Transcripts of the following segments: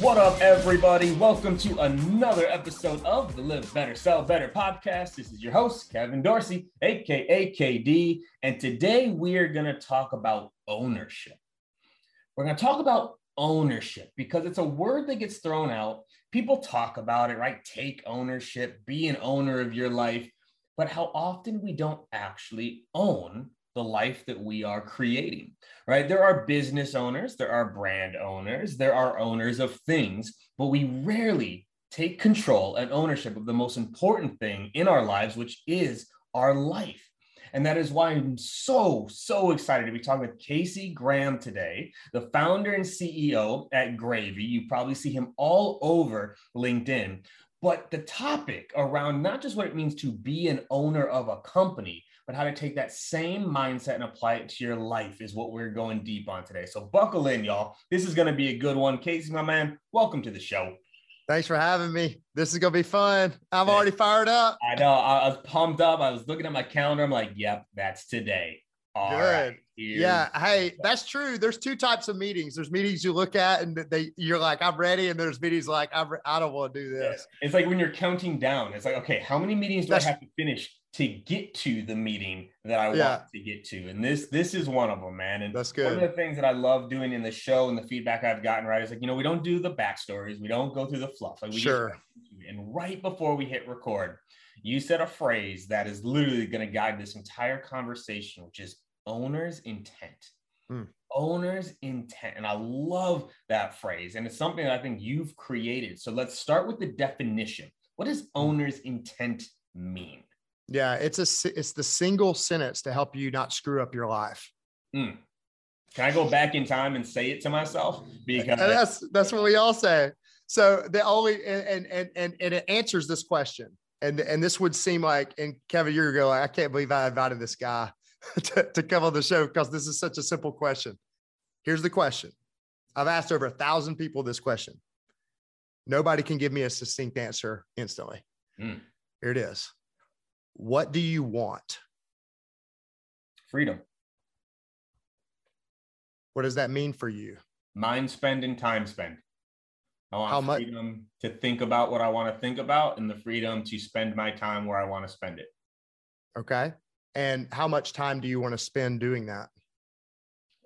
What up, everybody? Welcome to another episode of the Live Better, Sell Better podcast. This is your host, Kevin Dorsey, aka KD. And today we are going to talk about ownership. We're going to talk about ownership because it's a word that gets thrown out. People talk about it, right? Take ownership, be an owner of your life. But how often we don't actually own the life that we are creating, right? There are business owners, there are brand owners, there are owners of things, but we rarely take control and ownership of the most important thing in our lives, which is our life. And that is why I'm so, so excited to be talking with Casey Graham today, the founder and CEO at Gravy. You probably see him all over LinkedIn. But the topic around not just what it means to be an owner of a company, but how to take that same mindset and apply it to your life is what we're going deep on today. So buckle in, y'all. This is going to be a good one. Casey, my man, welcome to the show. Thanks for having me. This is gonna be fun. I'm already fired up. I know. I was pumped up. I was looking at my calendar. I'm like, "Yep, that's today." All Good. Right, yeah. Hey, that's true. There's two types of meetings. There's meetings you look at and they you're like, I'm ready, and there's meetings like I'm, I don't want to do this. It's like when you're counting down. It's like, okay, how many meetings do that's, I have to finish to get to the meeting that I yeah. want to get to. And this this is one of them, man. And that's good. One of the things that I love doing in the show and the feedback I've gotten right is like, you know, we don't do the backstories, we don't go through the fluff. Like we sure. and right before we hit record, you said a phrase that is literally going to guide this entire conversation, which is owner's intent. Hmm. Owner's intent. And I love that phrase. And it's something that I think you've created. So let's start with the definition. What does hmm. owner's intent mean? Yeah, it's a it's the single sentence to help you not screw up your life. Mm. Can I go back in time and say it to myself? Because and that's that's what we all say. So the only and and and and it answers this question. And and this would seem like and Kevin, you're going like, I can't believe I invited this guy to, to come on the show because this is such a simple question. Here's the question. I've asked over a thousand people this question. Nobody can give me a succinct answer instantly. Mm. Here it is. What do you want? Freedom. What does that mean for you? Mind spend and time spend. I want How freedom to think about what I want to think about and the freedom to spend my time where I want to spend it. Okay. And how much time do you want to spend doing that?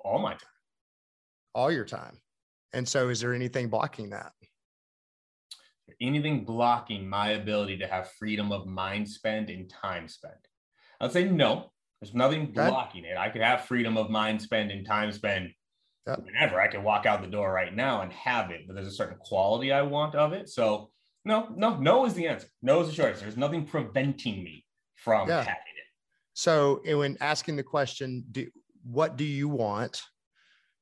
All my time. All your time. And so is there anything blocking that? Anything blocking my ability to have freedom of mind spend and time spend? I'd say no. There's nothing blocking it. I could have freedom of mind spend and time spend yep. whenever. I could walk out the door right now and have it, but there's a certain quality I want of it. So no, no, no is the answer. No is the short answer. There's nothing preventing me from yeah. having it. So when asking the question, do, what do you want?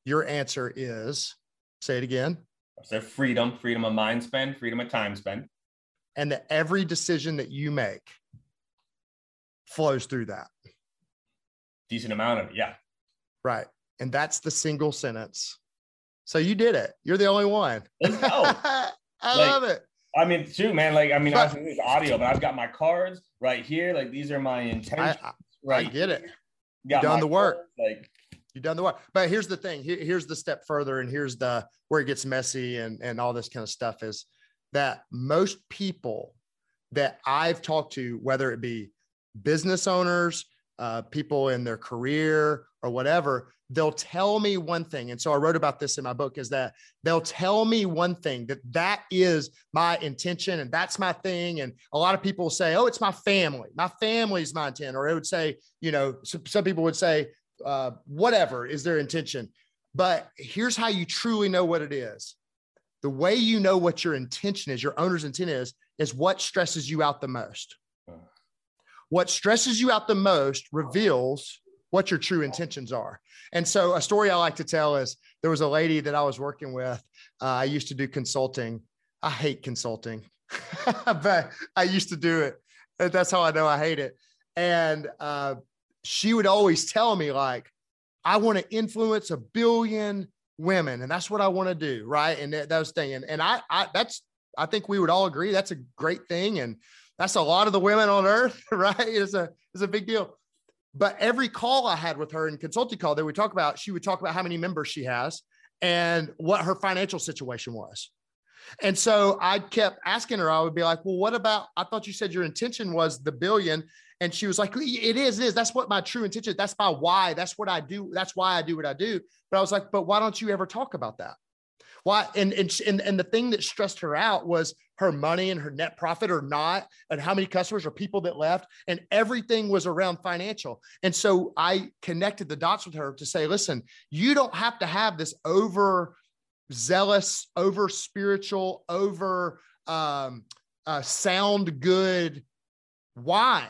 Your answer is say it again. I said freedom, freedom of mind spend, freedom of time spend. And that every decision that you make flows through that. Decent amount of it. Yeah. Right. And that's the single sentence. So you did it. You're the only one. Let's go. I Like, love it. I mean, too, man. Like, I mean, But- obviously audio, but I've got my cards right here. Like, these are my intentions. I, I right. get it. Got done the work. cards, Like, You've done the work. But here's the thing. Here- here's the step further, and here's the where it gets messy and and all this kind of stuff is that most people that I've talked to, whether it be business owners, uh, people in their career or whatever, they'll tell me one thing. And so I wrote about this in my book is that they'll tell me one thing that that is my intention and that's my thing. And a lot of people say, oh, it's my family. My family's my intent. Or it would say, you know, some, some people would say, uh, whatever is their intention. But here's how you truly know what it is. The way you know what your intention is, your owner's intent is, is what stresses you out the most. What stresses you out the most reveals what your true intentions are. And so, a story I like to tell is there was a lady that I was working with. Uh, I used to do consulting. I hate consulting, but I used to do it. That's how I know I hate it. And uh, she would always tell me, like, I want to influence a billion women, and that's what I want to do, right? And that, that was thing. And, and I, I, that's, I think we would all agree that's a great thing, and that's a lot of the women on earth, right? It's a, it's a big deal. But every call I had with her in consulting call that we talk about, she would talk about how many members she has and what her financial situation was. And so I kept asking her, I would be like, well, what about, I thought you said your intention was the billion. And she was like, it is, it is. That's what my true intention, that's my why. That's what I do. That's why I do what I do. But I was like, but why don't you ever talk about that? Why? And, and, and, and the thing that stressed her out was her money and her net profit or not, and how many customers or people that left. And everything was around financial. And so I connected the dots with her to say, listen, you don't have to have this over zealous, over spiritual, over um, uh, sound good why.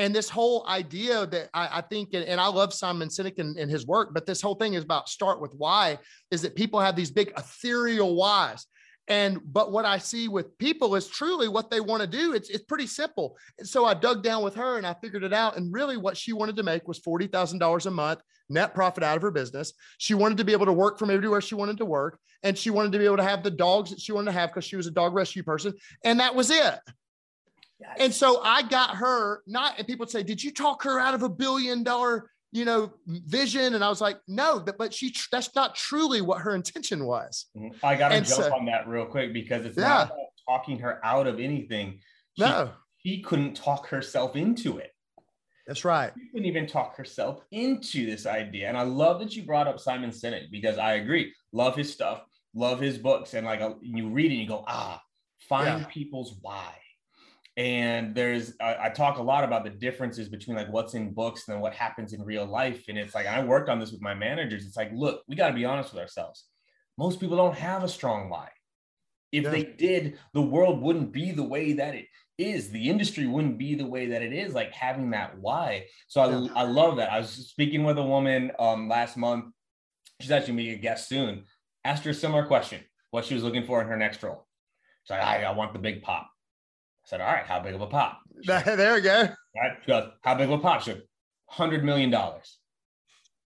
And this whole idea that I, I think, and, and I love Simon Sinek and, and his work, but this whole thing is about start with why is that people have these big ethereal whys. And but what I see with people is truly what they want to do. It's it's pretty simple. And so I dug down with her and I figured it out. And really, what she wanted to make was forty thousand dollars a month net profit out of her business. She wanted to be able to work from everywhere she wanted to work, and she wanted to be able to have the dogs that she wanted to have because she was a dog rescue person, and that was it. And so I got her not, and people would say, Did you talk her out of a billion dollar, you know, vision? And I was like, No, but, but she, that's not truly what her intention was. Mhm. I got to jump so- on that real quick because it's Yeah. not about talking her out of anything. She, No, she couldn't talk herself into it. that's right. She couldn't even talk herself into this idea. And I love that you brought up Simon Sinek because I agree. Love his stuff, love his books. And like uh, you read it and you go, ah, find Yeah. people's why. And there's, I, I talk a lot about the differences between like what's in books and what happens in real life. And it's like, I worked on this with my managers. It's like, look, we got to be honest with ourselves. Most people don't have a strong why. If Yeah. they did, the world wouldn't be the way that it is. The industry wouldn't be the way that it is, like having that why. So I, Yeah. I love that. I was speaking with a woman um, last month. She's actually being a guest soon. Asked her a similar question, what she was looking for in her next role. She's like, I, I want the big pop. Said, all right, how big of a pop? Goes, There we go. right. She goes, how big of a pop? She goes, $100 million.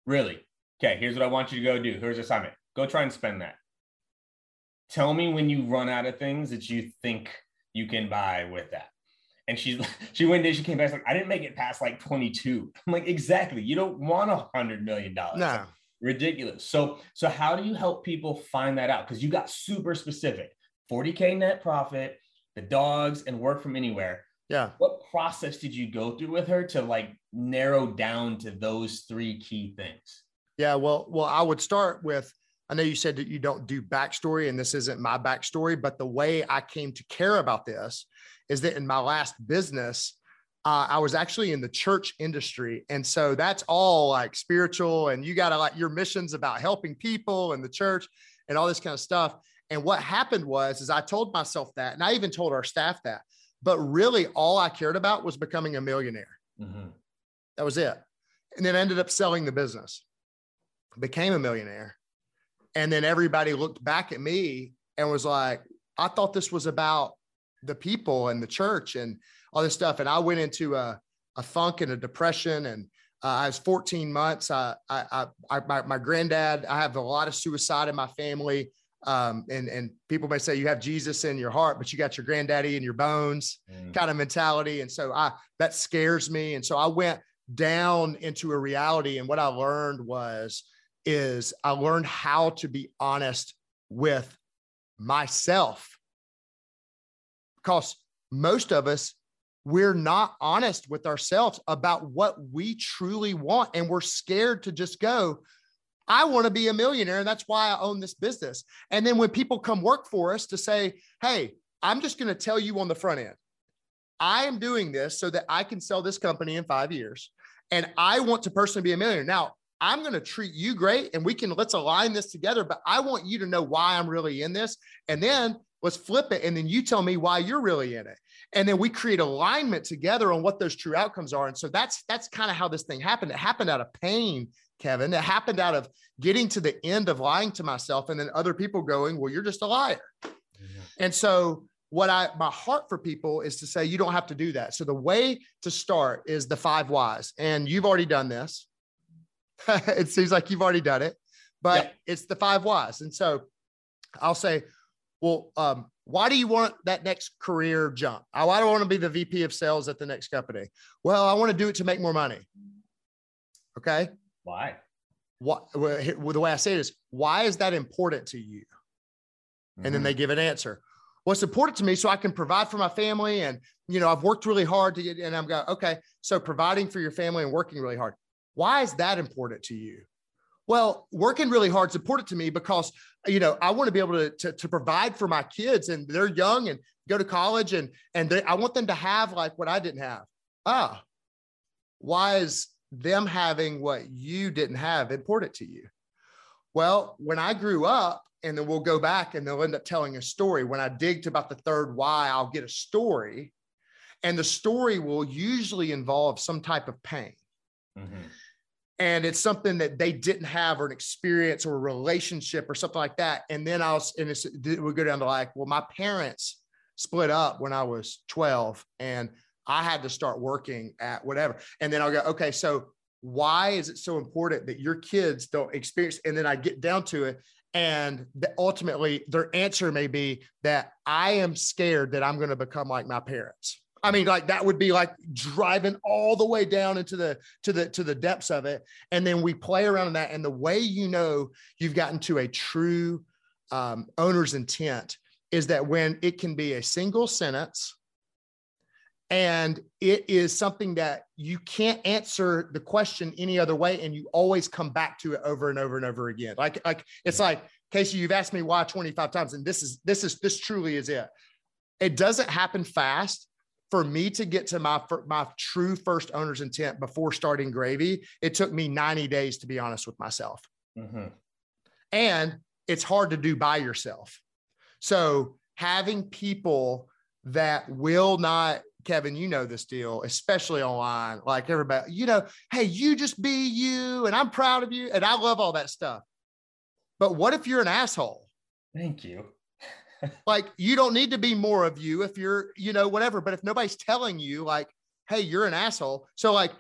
Really? Okay, here's what I want you to go do. Here's your assignment. Go try and spend that. Tell me when you run out of things that you think you can buy with that. And she's she went in, she came back, she's like, I didn't make it past like 22. I'm like, exactly. You don't want a hundred million dollars. No, Ridiculous. So, so how do you help people find that out? Because you got super specific. 40k net profit, the dogs, and work from anywhere yeah. what process did you go through with her to like narrow down to those three key things Yeah, well, well, I would start with. I know you said that you don't do backstory, and this isn't my backstory, but the way I came to care about this is that in my last business, uh, I was actually in the church industry, and so that's all like spiritual, and you got to like your missions about helping people and the church and all this kind of stuff. And what happened was, is I told myself that, and I even told our staff that, but really all I cared about was becoming a millionaire. That was it. And then ended up selling the business, became a millionaire. And then everybody looked back at me and was like, I thought this was about the people and the church and all this stuff. And I went into a, a funk and a depression. And uh, I was 14 months. I, I, I, my, my granddad, I have a lot of suicide in my family. Um, and, and people may say you have Jesus in your heart, but you got your granddaddy in your bones mm. kind of mentality. And so I, that scares me. And so I went down into a reality. And what I learned was, is I learned how to be honest with myself. Because most of us, we're not honest with ourselves about what we truly want. And we're scared to just go, I want to be a millionaire. And that's why I own this business. And then when people come work for us to say, hey, I'm just going to tell you on the front end, I am doing this so that I can sell this company in five years. And I want to personally be a millionaire. Now, I'm going to treat you great and we can let's align this together. But I want you to know why I'm really in this. And then let's flip it. And then you tell me why you're really in it. And then we create alignment together on what those true outcomes are. And so that's that's kind of how this thing happened. It happened out of pain, Kevin. It happened out of getting to the end of lying to myself and then other people going, Well, you're just a liar. Mm-hmm. And so what I my heart for people is to say you don't have to do that. So the way to start is the five whys. And you've already done this. it seems like you've already done it, but yep. it's the five whys. And so I'll say, well, um, why do you want that next career jump? I, do I want to be the VP of sales at the next company? Well, I want to do it to make more money. Okay. Why? What well, the way I say it is, why is that important to you? Mm-hmm. And then they mm-hmm. give an answer. What's important to me so I can provide for my family. And, you know, I've worked really hard to get, and I'm going, okay. So providing for your family and working really hard. Why is that important to you? Well, working really hard is important to me because, you know, I want to be able to, to, to provide for my kids and they're young and go to college and, and they, I want them to have like what I didn't have. Ah, why is them having what you didn't have important to you? Well, when I grew up, and then we'll go back and they'll end up telling a story. When I dig to about the third why, I'll get a story, and the story will usually involve some type of pain. Mm-hmm and it's something that they didn't have or an experience or a relationship or something like that. And then I was, and it would go down to like, well, my parents split up when I was 12 and I had to start working at whatever. And then I'll go, okay, so why is it so important that your kids don't experience? And then I get down to it. And ultimately, their answer may be that I am scared that I'm going to become like my parents. I mean, like that would be like driving all the way down into the to the to the depths of it, and then we play around in that. And the way you know you've gotten to a true um, owner's intent is that when it can be a single sentence, and it is something that you can't answer the question any other way, and you always come back to it over and over and over again. Like like it's like Casey, you've asked me why 25 times, and this is this is this truly is it. It doesn't happen fast for me to get to my my true first owner's intent before starting gravy, it took me 90 days to be honest with myself. Mm-hmm. And it's hard to do by yourself. So having people that will not Kevin, you know this deal, especially online. Like everybody, you know, hey, you just be you, and I'm proud of you, and I love all that stuff. But what if you're an asshole? Thank you like you don't need to be more of you if you're, you know, whatever. But if nobody's telling you, like, hey, you're an asshole. So like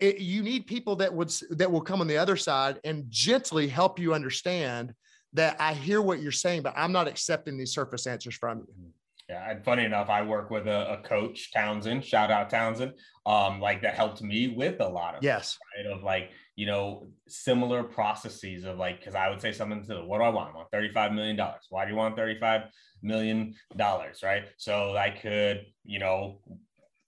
it, you need people that would that will come on the other side and gently help you understand that I hear what you're saying, but I'm not accepting these surface answers from you. Mm-hmm. Yeah, and funny enough, I work with a, a, coach, Townsend. Shout out Townsend. Um, like that helped me with a lot of yes, right? Of like you know similar processes of like because I would say something to them, what do I want? I want thirty five million dollars. Why do you want thirty five million dollars? Right? So I could you know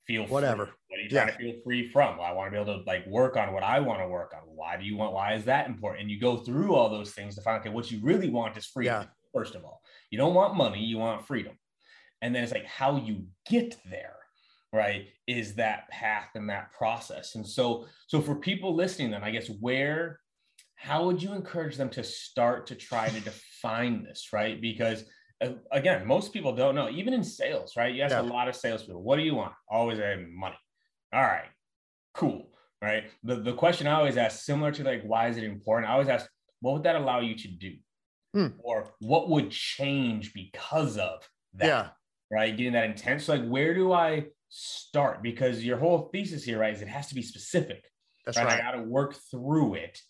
feel whatever. Free. What are you trying yeah. to feel free from? Well, I want to be able to like work on what I want to work on. Why do you want? Why is that important? And you go through all those things to find okay, what you really want is freedom. Yeah. First of all, you don't want money, you want freedom and then it's like how you get there right is that path and that process and so so for people listening then i guess where how would you encourage them to start to try to define this right because uh, again most people don't know even in sales right you ask yeah. a lot of salespeople what do you want always a money all right cool right? The, the question I always ask, similar to like, why is it important? I always ask, what would that allow you to do? Hmm. Or what would change because of that? Yeah. Right. Getting that intent. So, like, where do I start? Because your whole thesis here, right, is it has to be specific. That's right. right. I got to work through it.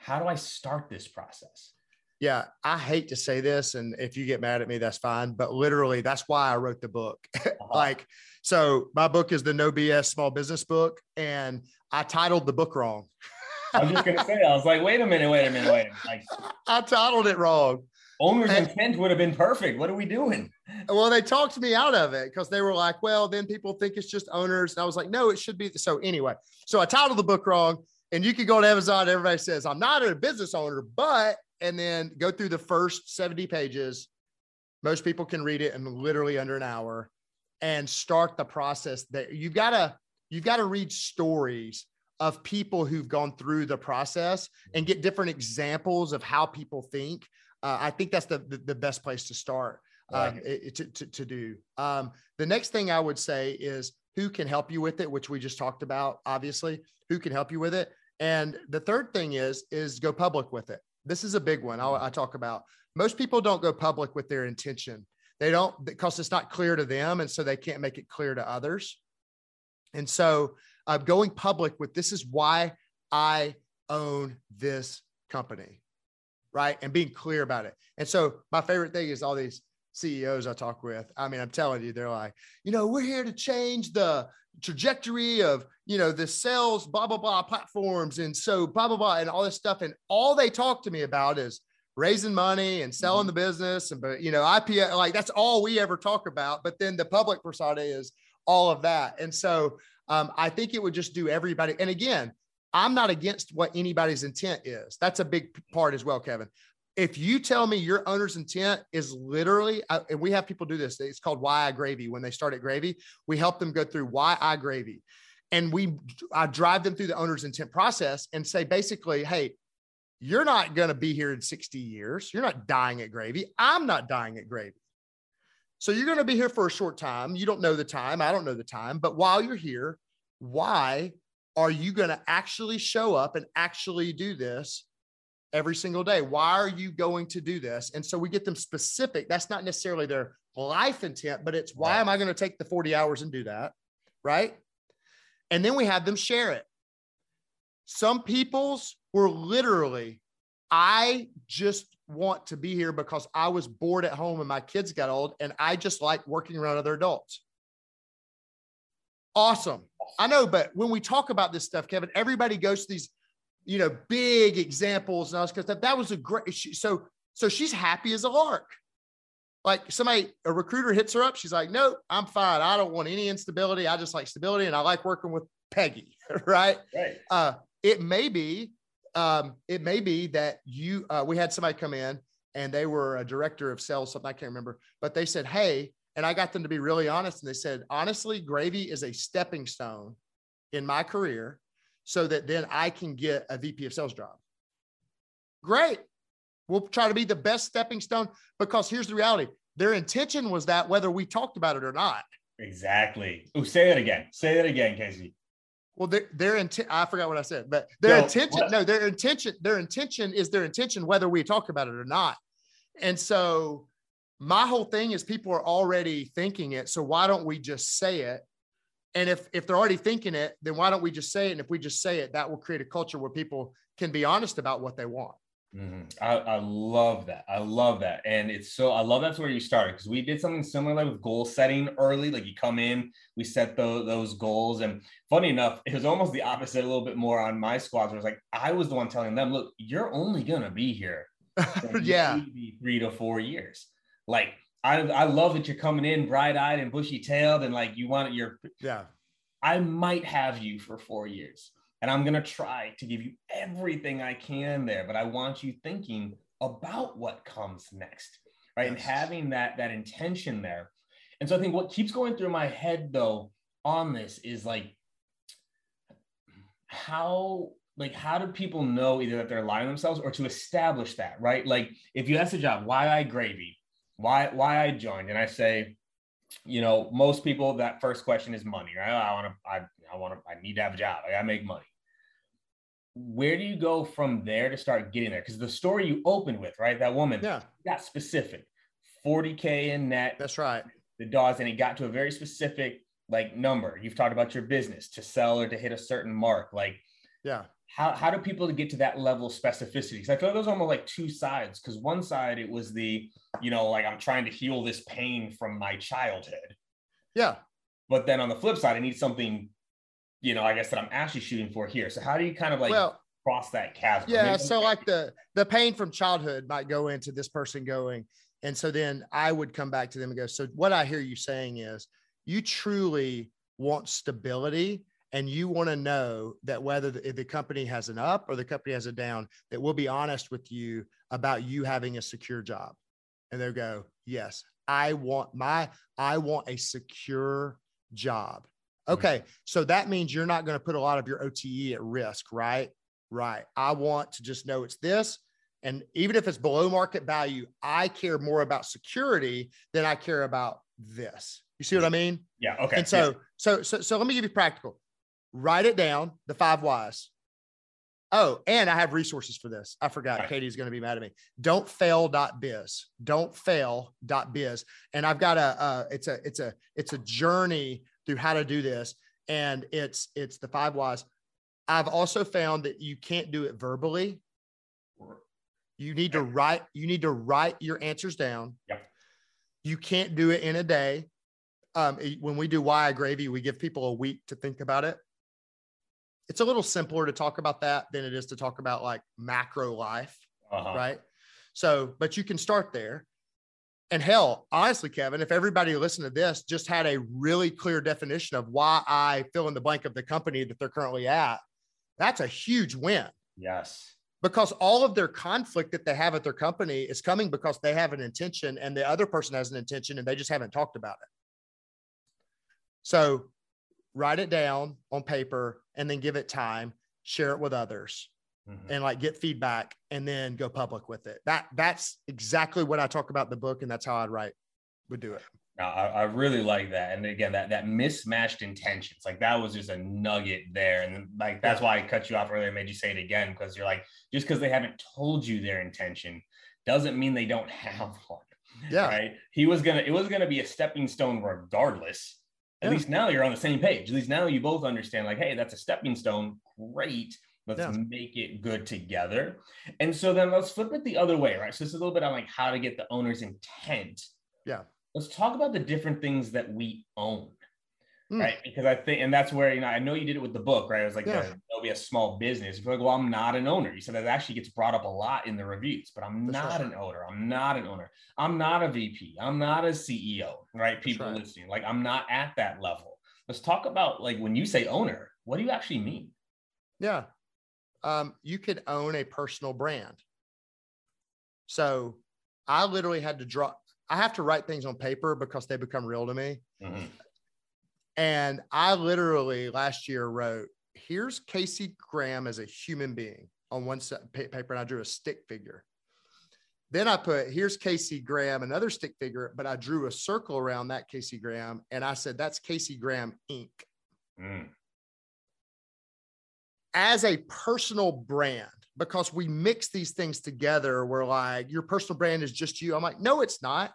How do I start this process? Yeah, I hate to say this, and if you get mad at me, that's fine. But literally, that's why I wrote the book. Uh-huh. like, so my book is the No BS Small Business Book, and I titled the book wrong. I was just gonna say, I was like, wait a minute, wait a minute, wait a minute. Like I titled it wrong. Owner's And- intent would have been perfect. What are we doing? Well, they talked me out of it because they were like, well, then people think it's just owners. And I was like, no, it should be. So anyway, so I titled the book wrong. And you can go to Amazon. Everybody says, I'm not a business owner, but, and then go through the first 70 pages. Most people can read it in literally under an hour and start the process that you've got to, you've got to read stories of people who've gone through the process and get different examples of how people think. Uh, I think that's the, the, the best place to start um, like it, to, to, to do. Um, the next thing I would say is who can help you with it, which we just talked about, obviously, who can help you with it. And the third thing is, is go public with it. This is a big one I'll, I talk about. Most people don't go public with their intention. They don't because it's not clear to them. And so they can't make it clear to others. And so uh, going public with this is why I own this company, right? And being clear about it. And so my favorite thing is all these CEOs I talk with. I mean, I'm telling you, they're like, you know, we're here to change the trajectory of, you know, the sales, blah, blah, blah platforms. And so blah, blah, blah, and all this stuff. And all they talk to me about is raising money and selling the business. And, but, you know, IPO, like that's all we ever talk about. But then the public persona is all of that. And so um, I think it would just do everybody. And again, I'm not against what anybody's intent is. That's a big part as well, Kevin if you tell me your owner's intent is literally, and we have people do this, it's called Why I Gravy. When they start at Gravy, we help them go through Why I Gravy, and we I drive them through the owner's intent process and say basically, hey, you're not going to be here in 60 years. You're not dying at Gravy. I'm not dying at Gravy. So you're going to be here for a short time. You don't know the time. I don't know the time. But while you're here, why are you going to actually show up and actually do this every single day. Why are you going to do this? And so we get them specific. That's not necessarily their life intent, but it's why am I going to take the 40 hours and do that? Right. And then we have them share it. Some people's were literally, I just want to be here because I was bored at home and my kids got old and I just like working around other adults. Awesome. I know, but when we talk about this stuff, Kevin, everybody goes to these you know, big examples and all this kind of stuff. That was a great. She, so, so she's happy as a lark. Like somebody, a recruiter hits her up. She's like, "Nope, I'm fine. I don't want any instability. I just like stability, and I like working with Peggy." right? Right. Uh, it may be, um, it may be that you. Uh, we had somebody come in, and they were a director of sales, something I can't remember, but they said, "Hey," and I got them to be really honest, and they said, "Honestly, gravy is a stepping stone in my career." so that then I can get a VP of sales job. Great. We'll try to be the best stepping stone because here's the reality their intention was that whether we talked about it or not. Exactly. Oh, say that again. Say that again, Casey. Well, their, their intent, I forgot what I said, but their No, intention, what? no, their intention, their intention is their intention, whether we talk about it or not. And so my whole thing is people are already thinking it. So why don't we just say it? And if if they're already thinking it, then why don't we just say it? And if we just say it, that will create a culture where people can be honest about what they want. Mhm. I, I love that. I love that. And it's so, I love that's where you started because we did something similar like with goal setting early. Like you come in, we set those, those goals. And funny enough, it was almost the opposite a little bit more on my squads. Where it was like, I was the one telling them, look, you're only going to be here yeah. three to four years. Like, I, I love that you're coming in bright eyed and bushy tailed and like you want your Yeah. I might have you for four years and I'm to try to give you everything I can there, but I want you thinking about what comes next. Right. And having that, that intention there. And so I think what keeps going through my head though on this is like, how, like, how do people know either that they're lying to themselves or to establish that, right? Like if you ask the job, why I gravy, why, why I joined, and I say, you know, most people that first question is money, right? I want to, I, I want to, I need to have a job. I gotta make money. where do you go from there to start getting there? Because the story you opened with, right? That woman Yeah, got specific 40K in net, that's right. the dogs, and it got to a very specific like number. You've talked about your business to sell or to hit a certain mark. Like, Yeah. How, how do people get to that level of specificity? Because I feel like those are almost like two sides. Because one side, it was the, you know, like I'm trying to heal this pain from my childhood. Yeah. But then on the flip side, I need something, you know, I guess that I'm actually shooting for here. So how do you kind of like well, cross that chasm? yeah. Maybe- So like the the pain from childhood might go into this person going, and so then I would come back to them and go. So what I hear you saying is, you truly want stability, and you want to know that whether the, the company has an up or the company has a down, that we'll be honest with you about you having a secure job. And they'll go, yes, I want my I want a secure job. Mm-hmm. Okay, so that means you're not going to put a lot of your OTE at risk, right? Right. I want to just know it's this. And even if it's below market value, I care more about security than I care about this. You see what I mean? yeah. Okay. And so, so, so, so let me give you practical. Write it down, the five whys. Oh, and I have resources for this. I forgot. Right. Katie's going to be mad at me. Don't fail.biz. Don't fail.biz. And I've got a, uh, it's a, it's a, it's a journey through how to do this. And it's, it's the five whys. I've also found that you can't do it verbally. You need to write, you need to write your answers down. Yep. You can't do it in a day. Um, when we do why gravy, we give people a week to think about it. It's a little simpler to talk about that than it is to talk about like macro life, uh-huh. right? So, but you can start there. And hell, honestly, Kevin, if everybody listened to this just had a really clear definition of why I fill in the blank of the company that they're currently at, that's a huge win Yes. because all of their conflict that they have at their company is coming because they have an intention and the other person has an intention and they just haven't talked about it. So write it down on paper and then give it time, share it with others Mhm. and like get feedback and then go public with it. That that's exactly what I talk about in the book and that's how I'd write would do it. I, I really like that. And again, that that mismatched intentions, like that was just a nugget there. And like that's why I cut you off earlier and made you say it again, because you're like, just because they haven't told you their intention doesn't mean they don't have one. Yeah. Right. He was gonna, it was gonna be a stepping stone regardless. At Yeah. least now you're on the same page. At least now you both understand, like, hey, that's a stepping stone. Great. Let's Yeah. make it good together. And so then let's flip it the other way, right? So this is a little bit on like how to get the owner's intent. Yeah. Let's talk about the different things that we own. Mm. Right. Because I think, and that's where, you know, I know you did it with the book, right? It was like, Yeah. there'll be a small business. You're like, well, I'm not an owner. You said that actually gets brought up a lot in the reviews, but I'm not an owner. I'm not an owner. I'm not a VP. I'm not a CEO, right? People right. listening, like, I'm not at that level. Let's talk about like when you say owner, what do you actually mean? Yeah. Um, you could own a personal brand. So I literally had to draw, I have to write things on paper because they become real to me. Mhm. And I literally last year wrote, here's Casey Graham as a human being on one paper, and I drew a stick figure. Then I put, here's Casey Graham, another stick figure, but I drew a circle around that Casey Graham, and I said, that's Casey Graham Inc. Mm. as a personal brand because we mix these things together we're like your personal brand is just you i'm like no it's not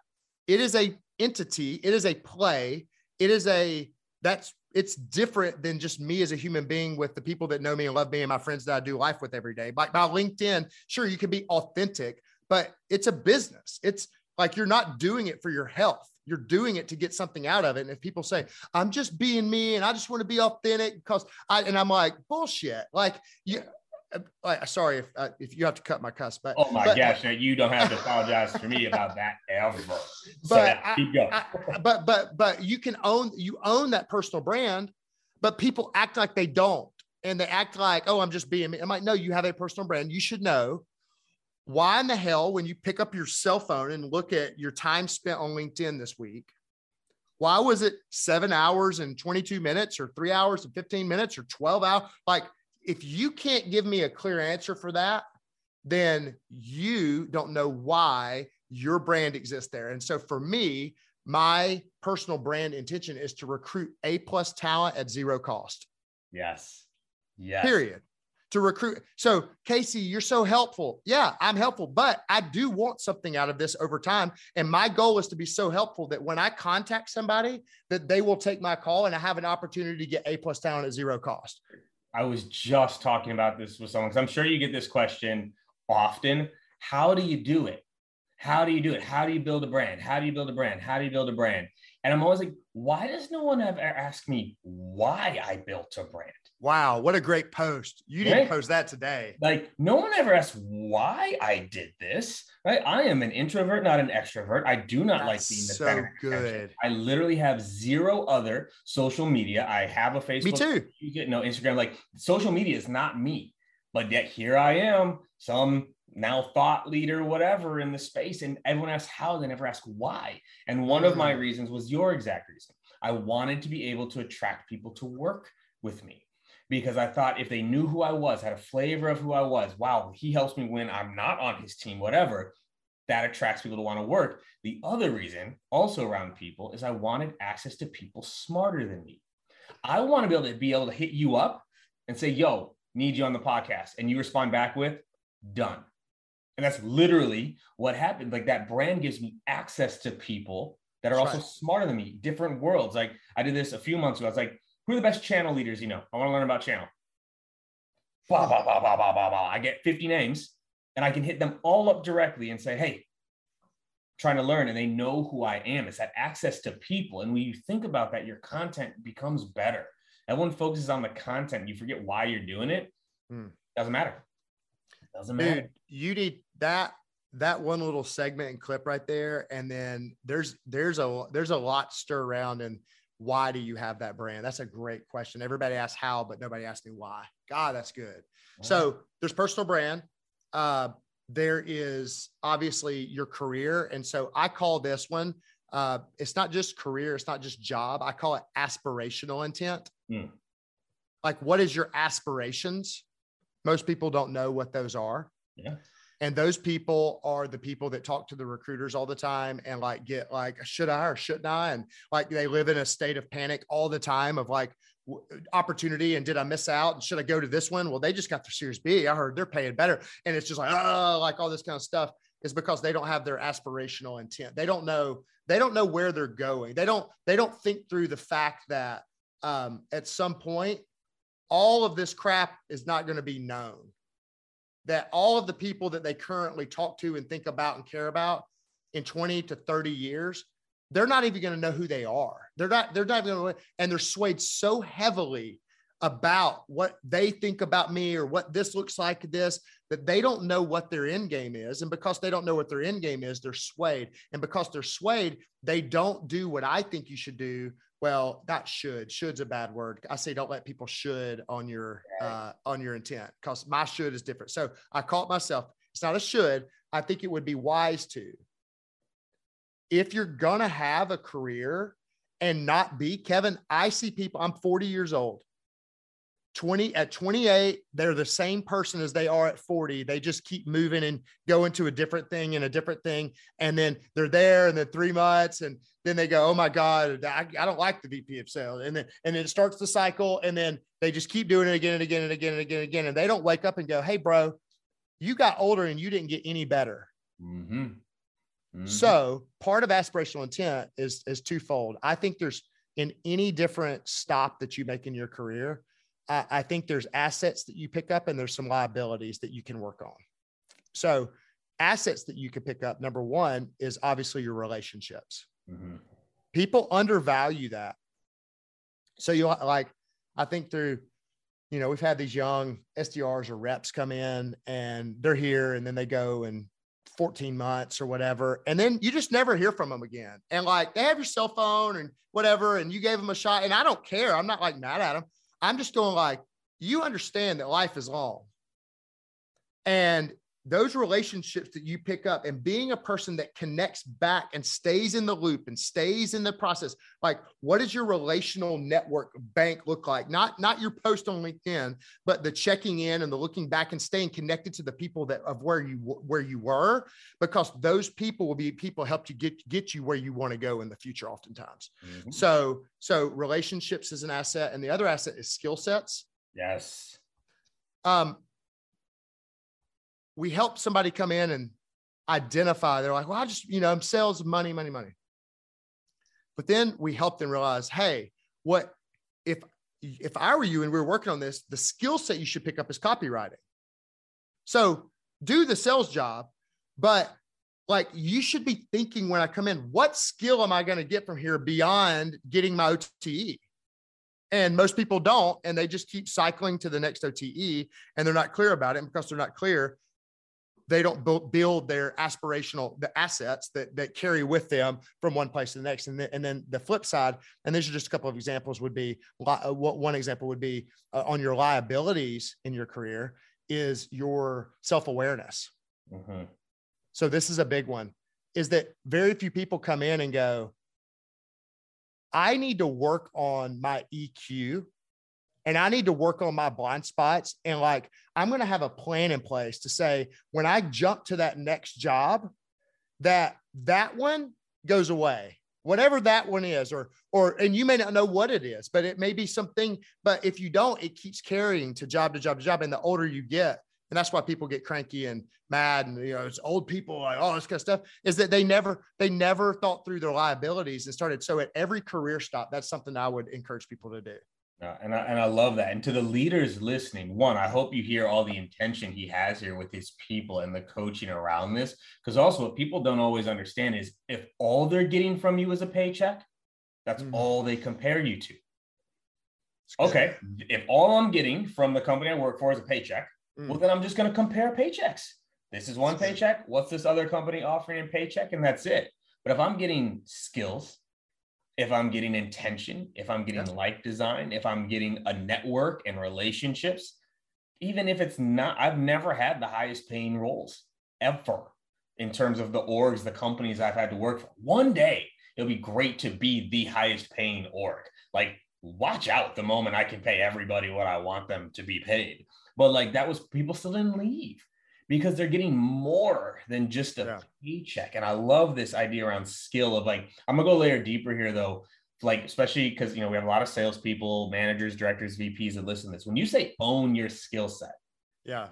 it is a entity it is a play it is a that's it's different than just me as a human being with the people that know me and love me and my friends that i do life with every day. Like by linkedin sure you can be authentic but it's a business. It's like you're not doing it for your health. You're doing it to get something out of it. And if people say i'm just being me and i just want to be authentic because I and I'm like bullshit. Like you, sorry if uh, if you have to cut my cuss, but Oh my but, gosh, you don't have to apologize for me about that ever. So But yeah, I- keep going. I, but but but you can own you own that personal brand, but people act like they don't, and they act like oh I'm just being me. I'm like no, you have a personal brand. You should know why in the hell when you pick up your cell phone and look at your time spent on LinkedIn this week. Why was it seven hours and 22 minutes or three hours and 15 minutes or 12 hours? Like, if you can't give me a clear answer for that, then you don't know why your brand exists there. And so for me, my personal brand intention is to recruit A plus talent at zero cost. yes. Yes. Period. to recruit. So, Casey, you're so helpful. Yeah, I'm helpful, but I do want something out of this over time. And my goal is to be so helpful that when I contact somebody, that they will take my call and I have an opportunity to get A plus talent at zero cost. I was just talking about this with someone because I'm sure you get this question often. How do you do it? How do you do it? How do you build a brand? How do you build a brand? How do you build a brand? And I'm always like, why does no one ever ask me why I built a brand? Wow, what a great post. You didn't right? post that today. Like, no one ever asked why I did this, right? I am an introvert, not an extrovert. I do not That's like being the so good. I literally have zero other social media. I have a Facebook. Me too. You get no Instagram. Like, social media is not me, but yet here I am, some now thought leader, whatever in the space. And everyone asks how, they never ask why. And one of my mm. reasons was your exact reason. I wanted to be able to attract people to work with me because I thought if they knew who I was, had a flavor of who I was, wow, he helps me when I'm not on his team, whatever, that attracts people to want to work. The other reason, also around people, is I wanted access to people smarter than me. I want to be able to be able to hit you up and say, yo, need you on the podcast. And you respond back with, done. And that's literally what happened. Like that brand gives me access to people that are that's also right. smarter than me, different worlds. Like I did this a few months ago. I was like, who are the best channel leaders you know? I want to learn about channel. Blah, blah, blah, blah, blah, blah, blah. I get 50 names and I can hit them all up directly and say, hey, trying to learn and they know who I am. It's that access to people. And when you think about that, your content becomes better. Everyone focuses on the content. You forget why you're doing it. Hmm. Doesn't matter. Doesn't matter. Dude, you need that that one little segment and clip right there. And then there's there's a there's a lot stir around and why do you have that brand? That's a great question. Everybody asks how, but nobody asks me why. God, that's good. So there's personal brand. Uh, there is obviously your career. And so I call this one, uh, it's not just career, it's not just job. I call it aspirational intent. Mm. Like, what is your aspirations? Most people don't know what those are. Yeah. And those people are the people that talk to the recruiters all the time and like get like, should I or shouldn't I? And like they live in a state of panic all the time of like opportunity and did I miss out? And should I go to this one? Well, they just got their Series B. I heard they're paying better. And it's just like, oh, like all this kind of stuff is because they don't have their aspirational intent. They don't know, they don't know where they're going. They don't, they don't think through the fact that um, at some point, all of this crap is not going to be known that all of the people that they currently talk to and think about and care about in 20 to 30 years, they're not even going to know who they are. They're not, they're not going to, and they're swayed so heavily about what they think about me or what this looks like this that they don't know what their end game is and because they don't know what their end game is they're swayed and because they're swayed they don't do what i think you should do well that should should's a bad word. I say don't let people should on your uh, on your intent because my should is different. So i call it myself it's not a should i think it would be wise to. If you're gonna have a career and not be kevin i see people i'm 40 years old 20 at 28 they're the same person as they are at 40 they just keep moving and going to a different thing and a different thing. And then they're there and then three months and then they go oh my god I, I don't like the vp of sales. And then and then it starts the cycle and then they just keep doing it again and again and again and again and again. And they don't wake up and go hey bro you got older and you didn't get any better. Mm-hmm. Mm-hmm. so part of aspirational intent is is twofold. I think there's in any different stop that you make in your career I, I think there's assets that you pick up and there's some liabilities that you can work on. So, assets that you could pick up, number one, is obviously your relationships. Mm-hmm. People undervalue that. So, you like, I think through, you know, we've had these young SDRs or reps come in and they're here and then they go and 14 months or whatever. And then you just never hear from them again. And like they have your cell phone and whatever, and you gave them a shot. And I don't care. I'm not like mad at them. I'm just going like, you understand that life is long. And those relationships that you pick up and being a person that connects back and stays in the loop and stays in the process like what does your relational network bank look like? Not not your post on linkedin but the checking in and the looking back and staying connected to the people that of where you where you were because those people will be people helped you get get you where you want to go in the future oftentimes. Mm-hmm. so so relationships is an asset and the other asset is skill sets. Yes. Um, we help somebody come in and identify. They're like, well, I just, you know, I'm sales, money, money, money. But then we help them realize, hey, what if if I were you and we were working on this, the skill set you should pick up is copywriting. So do the sales job, but like you should be thinking when I come in, what skill am I going to get from here beyond getting my OTE? And most people don't, and they just keep cycling to the next OTE and they're not clear about it. And because they're not clear, they don't build their aspirational the assets that that carry with them from one place to the next and, the, and then the flip side and these are just a couple of examples would be uh, what one example would be uh, on your liabilities in your career is your self-awareness mm-hmm. so this is a big one is that very few people come in and go i need to work on my eq and I need to work on my blind spots. And like, I'm going to have a plan in place to say, when I jump to that next job, that that one goes away, whatever that one is, or, or, and you may not know what it is, but it may be something, but if you don't, it keeps carrying to job to job to job. And the older you get, and that's why people get cranky and mad and you know it's old people like all this kind of stuff is that they never they never thought through their liabilities and started so at every career stop that's something i would encourage people to do uh, and, I, and I love that. And to the leaders listening, one, I hope you hear all the intention he has here with his people and the coaching around this. Because also, what people don't always understand is if all they're getting from you is a paycheck, that's mm. all they compare you to. Okay, if all I'm getting from the company I work for is a paycheck, mm. well, then I'm just going to compare paychecks. This is one paycheck. What's this other company offering in paycheck? And that's it. But if I'm getting skills, if I'm getting intention, if I'm getting yeah. like design, if I'm getting a network and relationships, even if it's not, I've never had the highest paying roles ever in terms of the orgs, the companies I've had to work for. One day it'll be great to be the highest paying org. Like, watch out the moment I can pay everybody what I want them to be paid. But like that was people still didn't leave because they're getting more than just a yeah. paycheck. And I love this idea around skill of like, I'm gonna go layer deeper here though, like especially because you know we have a lot of salespeople, managers, directors, VPs that listen to this. When you say own your skill set, yeah,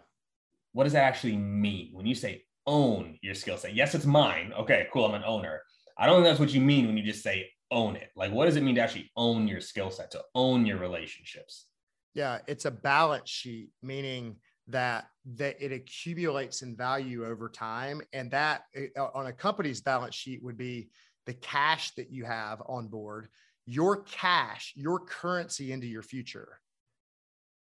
what does that actually mean? When you say own your skill set, yes, it's mine. Okay, cool, I'm an owner. I don't think that's what you mean when you just say own it. Like, what does it mean to actually own your skill set, to own your relationships? Yeah, it's a balance sheet, meaning that that it accumulates in value over time and that eh, on a company's balance sheet would be the cash that you have on board your cash your currency into your future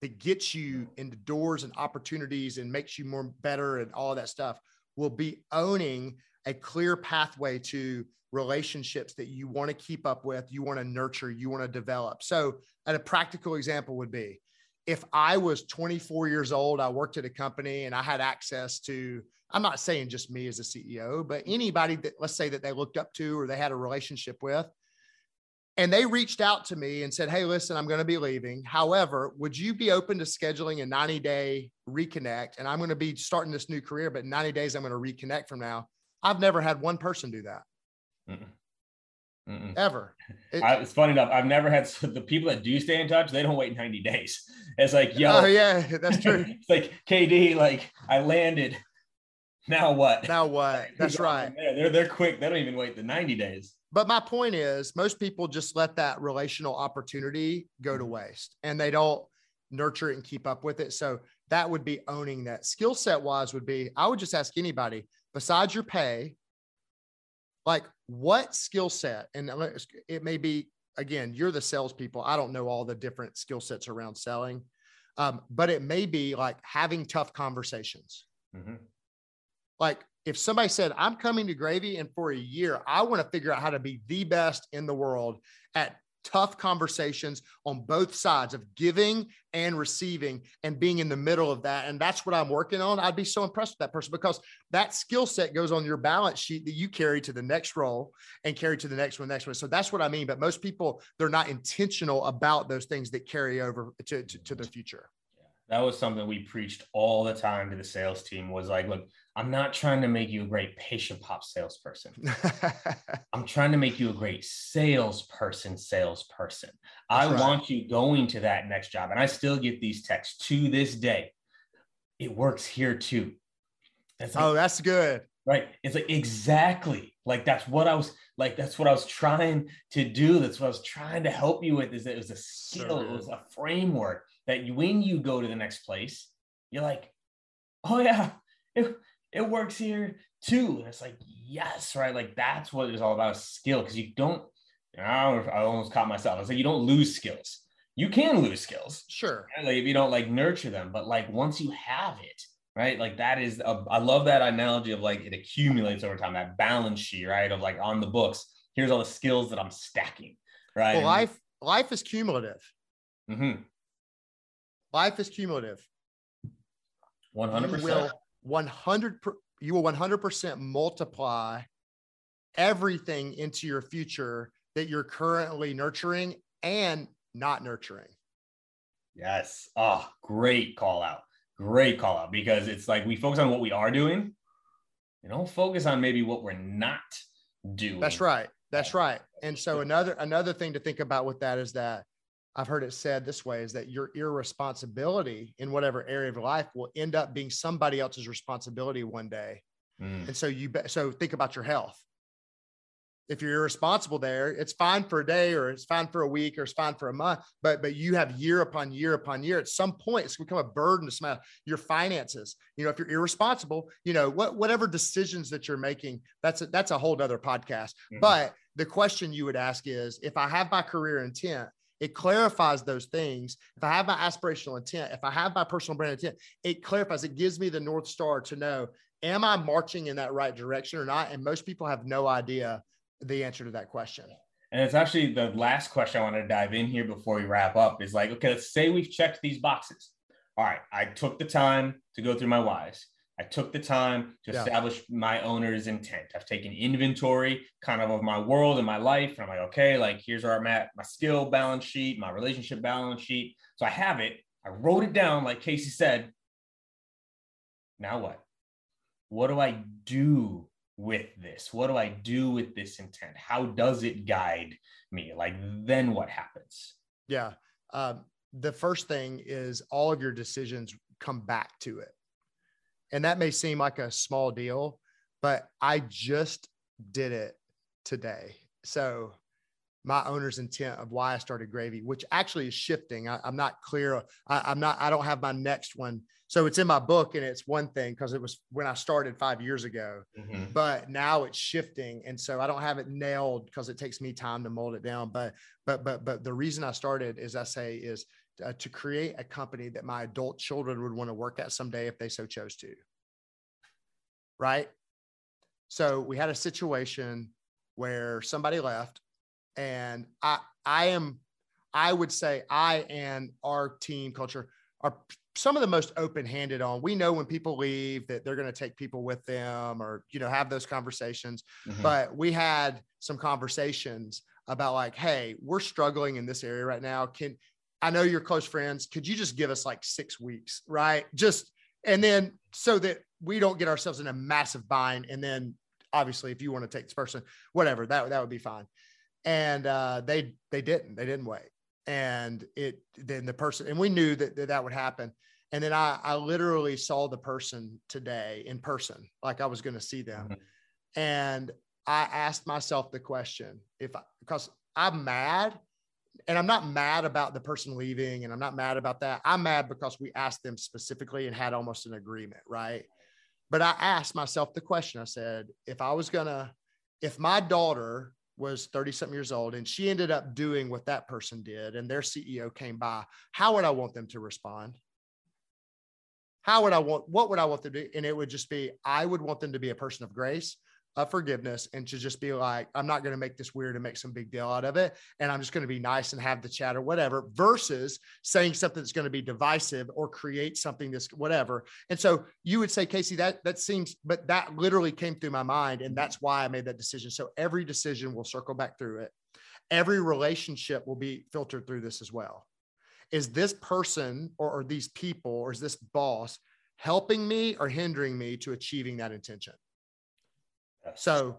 that gets you into doors and opportunities and makes you more better and all that stuff will be owning a clear pathway to relationships that you want to keep up with you want to nurture you want to develop. So and a practical example would be if I was 24 years old, I worked at a company and I had access to, I'm not saying just me as a CEO, but anybody that let's say that they looked up to or they had a relationship with, and they reached out to me and said, Hey, listen, I'm going to be leaving. However, would you be open to scheduling a 90 day reconnect? And I'm going to be starting this new career, but 90 days, I'm going to reconnect from now. I've never had one person do that. Mm-mm. Mm-mm. ever. It, I, it's funny enough. I've never had so the people that do stay in touch. They don't wait 90 days. It's like, yo, oh yeah, that's true. it's like KD, like I landed. Now what? Now what? That's right. They're they're quick. They don't even wait the 90 days. But my point is, most people just let that relational opportunity go to mm-hmm. waste, and they don't nurture it and keep up with it. So that would be owning that. Skill set wise, would be I would just ask anybody besides your pay like what skill set and it may be again you're the salespeople. I don't know all the different skill sets around selling um, but it may be like having tough conversations. Mm-hmm. like if somebody said i'm coming to gravy and for a year. I want to figure out how to be the best in the world at tough conversations on both sides of giving and receiving and being in the middle of that. And that's what I'm working on. I'd be so impressed with that person because that skill set goes on your balance sheet that you carry to the next role and carry to the next one, next one. So that's what I mean. But most people, they're not intentional about those things that carry over to, to, to the future that was something we preached all the time to the sales team was like look i'm not trying to make you a great PatientPop salesperson i'm trying to make you a great salesperson salesperson That's i right. want you going to that next job and i still get these texts to this day it works here too. That's like, oh, that's good. Right. It's like exactly like that's what I was like. That's what I was trying to do. That's what I was trying to help you with. Is that it was a skill, so it was a framework that you, when you go to the next place, you're like, oh yeah, it, it works here too. And it's like, yes, right. Like that's what it's all about skill. Cause you don't, know, I almost caught myself. I was like, you don't lose skills. You can lose skills. Sure. Like if you don't like nurture them, but like once you have it, right? Like that is, a, I love that analogy of like it accumulates over time, that balance sheet, right? Of like on the books, here's all the skills that I'm stacking, right? Well, life, life is cumulative. Mm-hmm. Life is cumulative. 100%. You will 100 you will 100% multiply everything into your future that you're currently nurturing and not nurturing. Yes. Oh, great call out. Great call out because it's like we focus on what we are doing. We don't focus on maybe what we're not doing. That's right. That's right. And so another another thing to think about with that is that I've heard it said this way is that your irresponsibility in whatever area of life will end up being somebody else's responsibility one day. Mm. And so you be, so think about your health. If you're irresponsible there, it's fine for a day or it's fine for a week or it's fine for a month, but but you have year upon year upon year. At some point, it's become a burden to some your finances. You know, if you're irresponsible, you know, what whatever decisions that you're making, that's a, that's a whole other podcast. Mm-hmm. But the question you would ask is if I have my career intent it clarifies those things. If I have my aspirational intent, if I have my personal brand intent, it clarifies, it gives me the North Star to know, am I marching in that right direction or not? And most people have no idea the answer to that question. And it's actually the last question I want to dive in here before we wrap up is like, okay, let's say we've checked these boxes. All right, I took the time to go through my whys. I took the time to yeah. establish my owner's intent. I've taken inventory kind of of my world and my life. And I'm like, okay, like here's where I'm at, my skill balance sheet, my relationship balance sheet. So I have it. I wrote it down, like Casey said. Now what? What do I do with this? What do I do with this intent? How does it guide me? Like, then what happens? Yeah. Um, the first thing is all of your decisions come back to it and that may seem like a small deal, but I just did it today. So my owner's intent of why I started gravy, which actually is shifting. I, am not clear. I, am not, I don't have my next one. So it's in my book and it's one thing because it was when I started five years ago, mm-hmm. but now it's shifting. And so I don't have it nailed because it takes me time to mold it down. But, but, but, but the reason I started, as I say, is uh, to create a company that my adult children would want to work at someday if they so chose to. Right. So we had a situation where somebody left, and I, I am, I would say I and our team culture are some of the most open-handed on we know when people leave that they're going to take people with them or you know have those conversations mm-hmm. but we had some conversations about like hey we're struggling in this area right now can I know you're close friends. Could you just give us like six weeks, right? Just and then so that we don't get ourselves in a massive bind. And then obviously, if you want to take this person, whatever, that that would be fine. And uh, they they didn't. They didn't wait. And it then the person and we knew that that, that would happen. And then I I literally saw the person today in person, like I was going to see them. Mm-hmm. And I asked myself the question if I, because I'm mad and I'm not mad about the person leaving and I'm not mad about that. I'm mad because we asked them specifically and had almost an agreement, right? But I asked myself the question I said, if I was going to, if my daughter was 30 something years old and she ended up doing what that person did and their CEO came by, how would I want them to respond? How would I want, what would I want them to do? And it would just be, I would want them to be a person of grace of forgiveness and to just be like, I'm not going to make this weird and make some big deal out of it. And I'm just going to be nice and have the chat or whatever, versus saying something that's going to be divisive or create something that's whatever. And so you would say, Casey, that that seems, but that literally came through my mind. And that's why I made that decision. So every decision will circle back through it. Every relationship will be filtered through this as well. Is this person or, or these people or is this boss helping me or hindering me to achieving that intention? So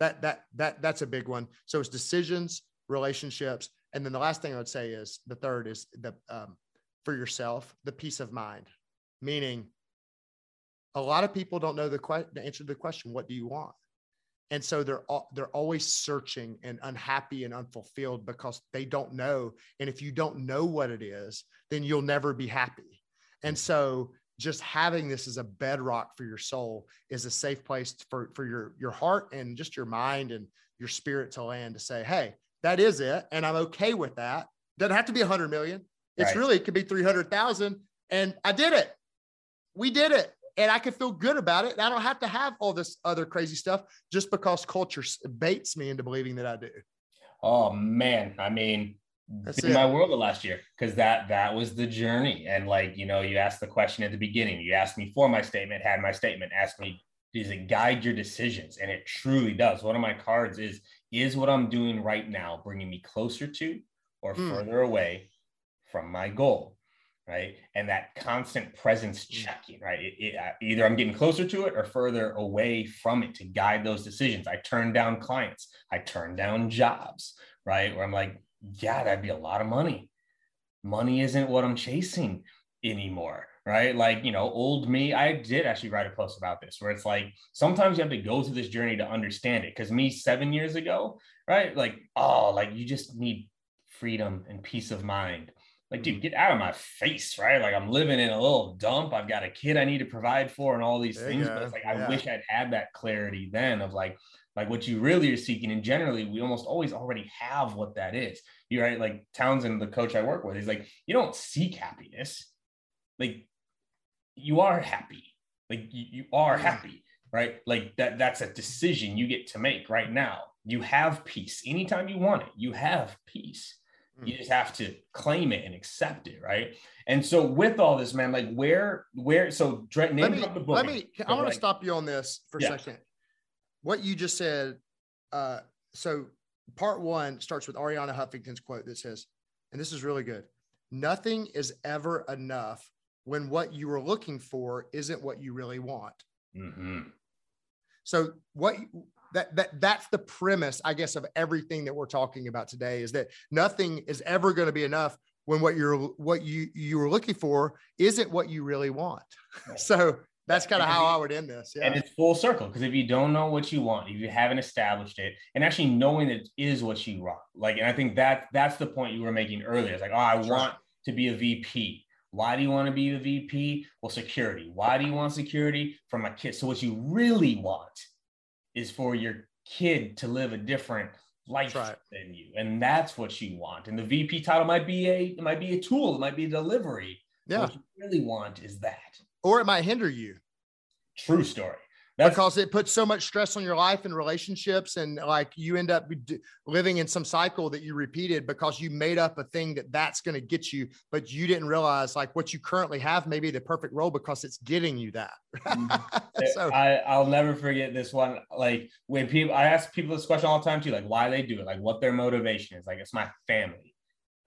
that. that that that that's a big one. So it's decisions, relationships, and then the last thing I would say is the third is the um, for yourself the peace of mind. meaning a lot of people don't know the, que- the answer to the question, what do you want? And so they're they're always searching and unhappy and unfulfilled because they don't know. And if you don't know what it is, then you'll never be happy. And so just having this as a bedrock for your soul is a safe place for, for your, your heart and just your mind and your spirit to land to say, Hey, that is it. And I'm okay with that. Doesn't have to be a hundred million. It's right. really, it could be 300,000 and I did it. We did it. And I can feel good about it. And I don't have to have all this other crazy stuff just because culture baits me into believing that I do. Oh man. I mean, that's in my world of last year because that that was the journey. And like you know you asked the question at the beginning. You asked me for my statement had my statement asked me does it guide your decisions? And it truly does. One of my cards is is what i'm doing right now bringing me closer to or mm. further away from my goal right? And that constant presence hmm. checking right? It, it, uh, either i'm getting closer to it or further away from it to guide those decisions. I turn down clients. I turn down jobs right? Where i'm like yeah, that'd be a lot of money. Money isn't what I'm chasing anymore. Right. Like, you know, old me, I did actually write a post about this where it's like sometimes you have to go through this journey to understand it. Cause me seven years ago, right? Like, oh, like you just need freedom and peace of mind. Like, dude, mm-hmm. get out of my face, right? Like, I'm living in a little dump. I've got a kid I need to provide for and all these there things. But it's like, yeah. I wish I'd had that clarity then of like, like what you really are seeking. And generally, we almost always already have what that is. You right, like Townsend, the coach I work with, he's like, you don't seek happiness, like you are happy, like you, you are happy, right? Like that. That's a decision you get to make right now. You have peace anytime you want it. You have peace. Hmm. You just have to claim it and accept it, right? And so, with all this, man, like where, where, so name let me, the book. Let me, I want like, to stop you on this for yeah. a second what you just said. Uh, so part one starts with Arianna Huffington's quote that says, and this is really good. Nothing is ever enough when what you are looking for isn't what you really want. Mm-hmm. So what that that that's the premise, I guess, of everything that we're talking about today is that nothing is ever going to be enough when what you're what you you were looking for isn't what you really want. so that's kind of how I would end this. Yeah. And it's full circle because if you don't know what you want, if you haven't established it, and actually knowing it is what you want, like, and I think that that's the point you were making earlier. It's like, oh, I that's want to be a VP. Why do you want to be the VP? Well, security. Why do you want security? For my kids. So what you really want is for your kid to live a different life right. than you, and that's what you want. And the VP title might be a it might be a tool. It might be a delivery. Yeah. What you really want is that or it might hinder you. True story. That's- because it puts so much stress on your life and relationships, and like you end up living in some cycle that you repeated because you made up a thing that that's going to get you, but you didn't realize like what you currently have may be the perfect role because it's getting you that. Mm-hmm. so I, I'll never forget this one. Like when people, I ask people this question all the time too, like why they do it, like what their motivation is. Like it's my family.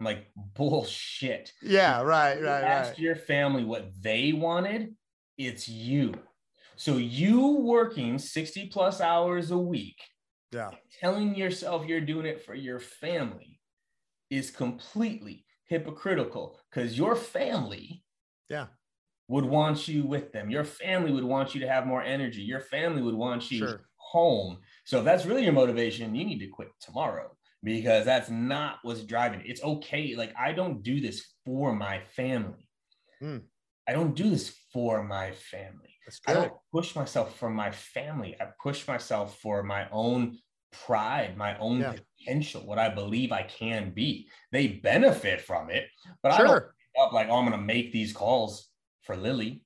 I'm like, bullshit. Yeah, right, right, ask right. your family what they wanted. It's you. So you working 60 plus hours a week, yeah, telling yourself you're doing it for your family is completely hypocritical because your family, yeah, would want you with them. Your family would want you to have more energy. Your family would want you sure. home. So if that's really your motivation, you need to quit tomorrow because that's not what's driving it. It's okay. Like I don't do this for my family. Mm. I don't do this for my family. I don't push myself for my family. I push myself for my own pride, my own yeah. potential, what I believe I can be. They benefit from it, but sure. I don't up like, oh, I'm gonna make these calls for Lily.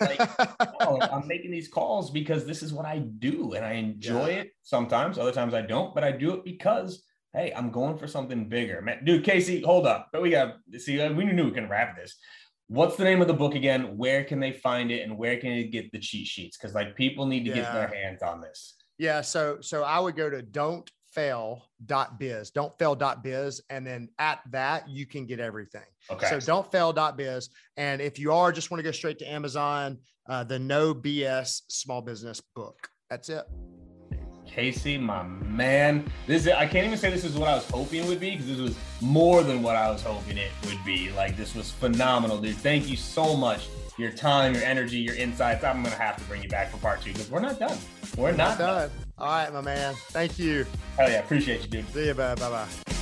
like, oh, I'm making these calls because this is what I do and I enjoy yeah. it sometimes, other times I don't, but I do it because hey, I'm going for something bigger. Man, dude, Casey, hold up. But we got see, uh, we knew we can wrap this. What's the name of the book again? Where can they find it and where can they get the cheat sheets? Because like people need to yeah. get their hands on this. Yeah. So so I would go to don't fail.biz, don't fail.biz. And then at that, you can get everything. Okay. So don't fail.biz. And if you are just want to go straight to Amazon, uh, the no BS small business book. That's it. Casey, my man. This is, I can't even say this is what I was hoping it would be because this was more than what I was hoping it would be. Like this was phenomenal, dude. Thank you so much for your time, your energy, your insights. I'm gonna have to bring you back for part two because we're not done. We're not, done. All right, my man. Thank you. Hell yeah, appreciate you, dude. See you, bud. Bye bye.